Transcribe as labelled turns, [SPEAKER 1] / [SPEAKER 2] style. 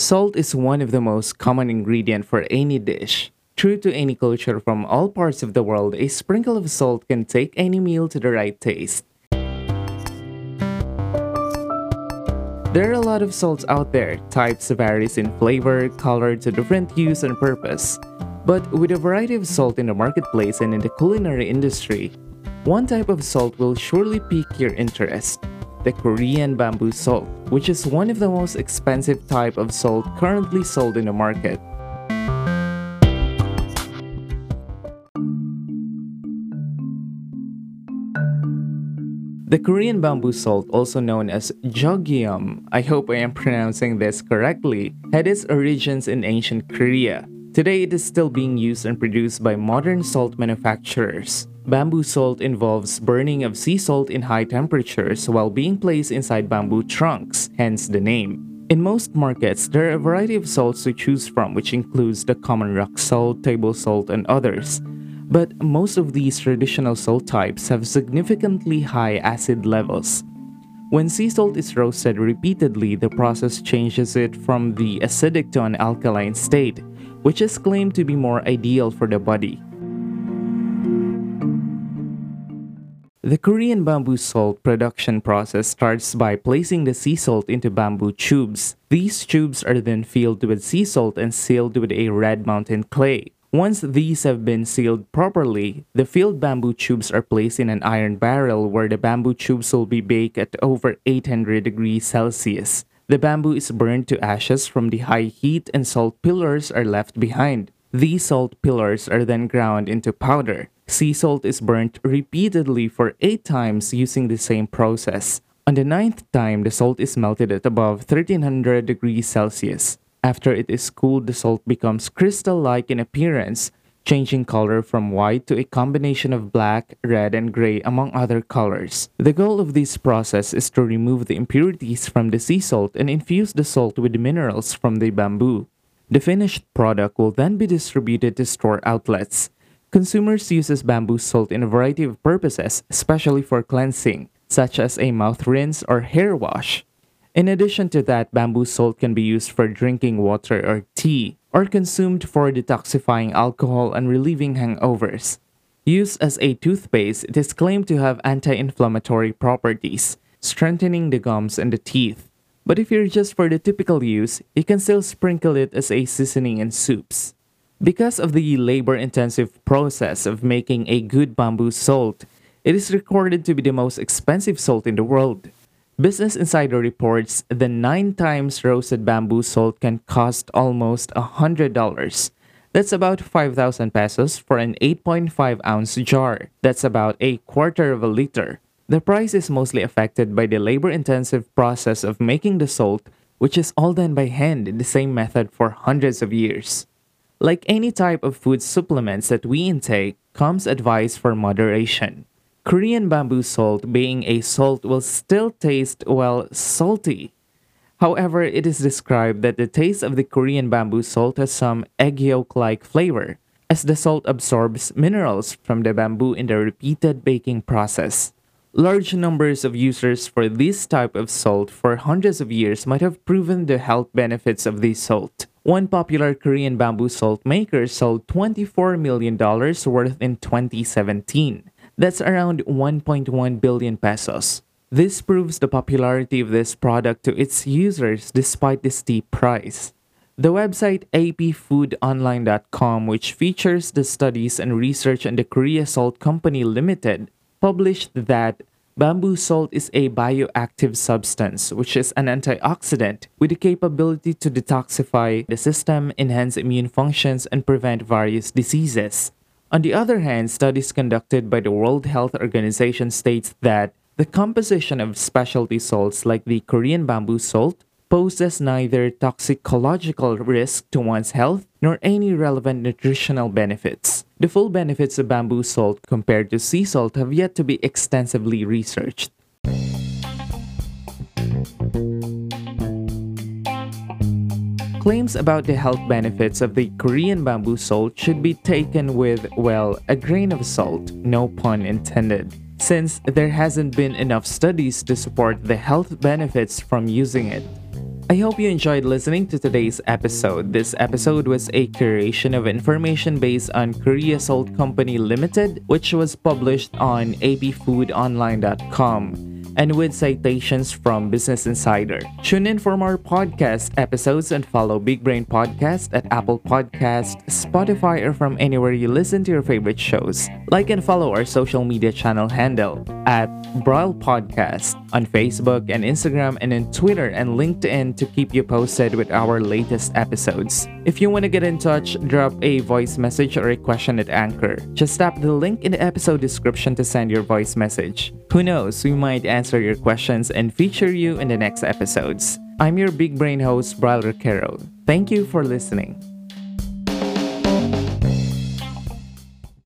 [SPEAKER 1] Salt is one of the most common ingredient for any dish. True to any culture from all parts of the world, a sprinkle of salt can take any meal to the right taste. There are a lot of salts out there, types varies in flavor, color to different use and purpose. But with a variety of salt in the marketplace and in the culinary industry, one type of salt will surely pique your interest the Korean bamboo salt, which is one of the most expensive type of salt currently sold in the market. The Korean bamboo salt, also known as jjugyeom, I hope I am pronouncing this correctly, had its origins in ancient Korea. Today it is still being used and produced by modern salt manufacturers. Bamboo salt involves burning of sea salt in high temperatures while being placed inside bamboo trunks, hence the name. In most markets, there are a variety of salts to choose from which includes the common rock salt, table salt, and others. But most of these traditional salt types have significantly high acid levels. When sea salt is roasted repeatedly, the process changes it from the acidic to an alkaline state, which is claimed to be more ideal for the body. The Korean bamboo salt production process starts by placing the sea salt into bamboo tubes. These tubes are then filled with sea salt and sealed with a red mountain clay. Once these have been sealed properly, the filled bamboo tubes are placed in an iron barrel where the bamboo tubes will be baked at over 800 degrees Celsius. The bamboo is burned to ashes from the high heat and salt pillars are left behind. These salt pillars are then ground into powder. Sea salt is burnt repeatedly for 8 times using the same process. On the ninth time, the salt is melted at above 1300 degrees Celsius. After it is cooled, the salt becomes crystal-like in appearance, changing color from white to a combination of black, red, and gray among other colors. The goal of this process is to remove the impurities from the sea salt and infuse the salt with minerals from the bamboo. The finished product will then be distributed to store outlets. Consumers uses bamboo salt in a variety of purposes, especially for cleansing, such as a mouth rinse or hair wash. In addition to that, bamboo salt can be used for drinking water or tea, or consumed for detoxifying alcohol and relieving hangovers. Used as a toothpaste, it is claimed to have anti-inflammatory properties, strengthening the gums and the teeth. But if you're just for the typical use, you can still sprinkle it as a seasoning in soups. Because of the labor-intensive process of making a good bamboo salt, it is recorded to be the most expensive salt in the world. Business Insider reports the 9 times roasted bamboo salt can cost almost $100. That's about 5,000 pesos for an 8.5 ounce jar. That's about a quarter of a liter. The price is mostly affected by the labor-intensive process of making the salt, which is all done by hand in the same method for hundreds of years. Like any type of food supplements that we intake, comes advice for moderation. Korean bamboo salt, being a salt, will still taste, well, salty. However, it is described that the taste of the Korean bamboo salt has some egg yolk like flavor, as the salt absorbs minerals from the bamboo in the repeated baking process. Large numbers of users for this type of salt for hundreds of years might have proven the health benefits of this salt. One popular Korean bamboo salt maker sold $24 million worth in 2017. That's around 1.1 billion pesos. This proves the popularity of this product to its users despite the steep price. The website apfoodonline.com, which features the studies and research on the Korea Salt Company Limited, published that Bamboo salt is a bioactive substance, which is an antioxidant with the capability to detoxify the system, enhance immune functions, and prevent various diseases. On the other hand, studies conducted by the World Health Organization states that the composition of specialty salts like the Korean bamboo salt poses neither toxicological risk to one's health nor any relevant nutritional benefits. The full benefits of bamboo salt compared to sea salt have yet to be extensively researched. Claims about the health benefits of the Korean bamboo salt should be taken with, well, a grain of salt, no pun intended, since there hasn't been enough studies to support the health benefits from using it. I hope you enjoyed listening to today's episode. This episode was a curation of information based on Korea Salt Company Limited, which was published on apfoodonline.com and with citations from Business Insider. Tune in for more podcast episodes and follow Big Brain Podcast at Apple Podcast, Spotify, or from anywhere you listen to your favorite shows. Like and follow our social media channel handle at Broil Podcast on Facebook and Instagram and in Twitter and LinkedIn to keep you posted with our latest episodes. If you want to get in touch, drop a voice message or a question at Anchor. Just tap the link in the episode description to send your voice message. Who knows, we might answer your questions and feature you in the next episodes. I'm your big brain host, Brian Roquero. Thank you for listening.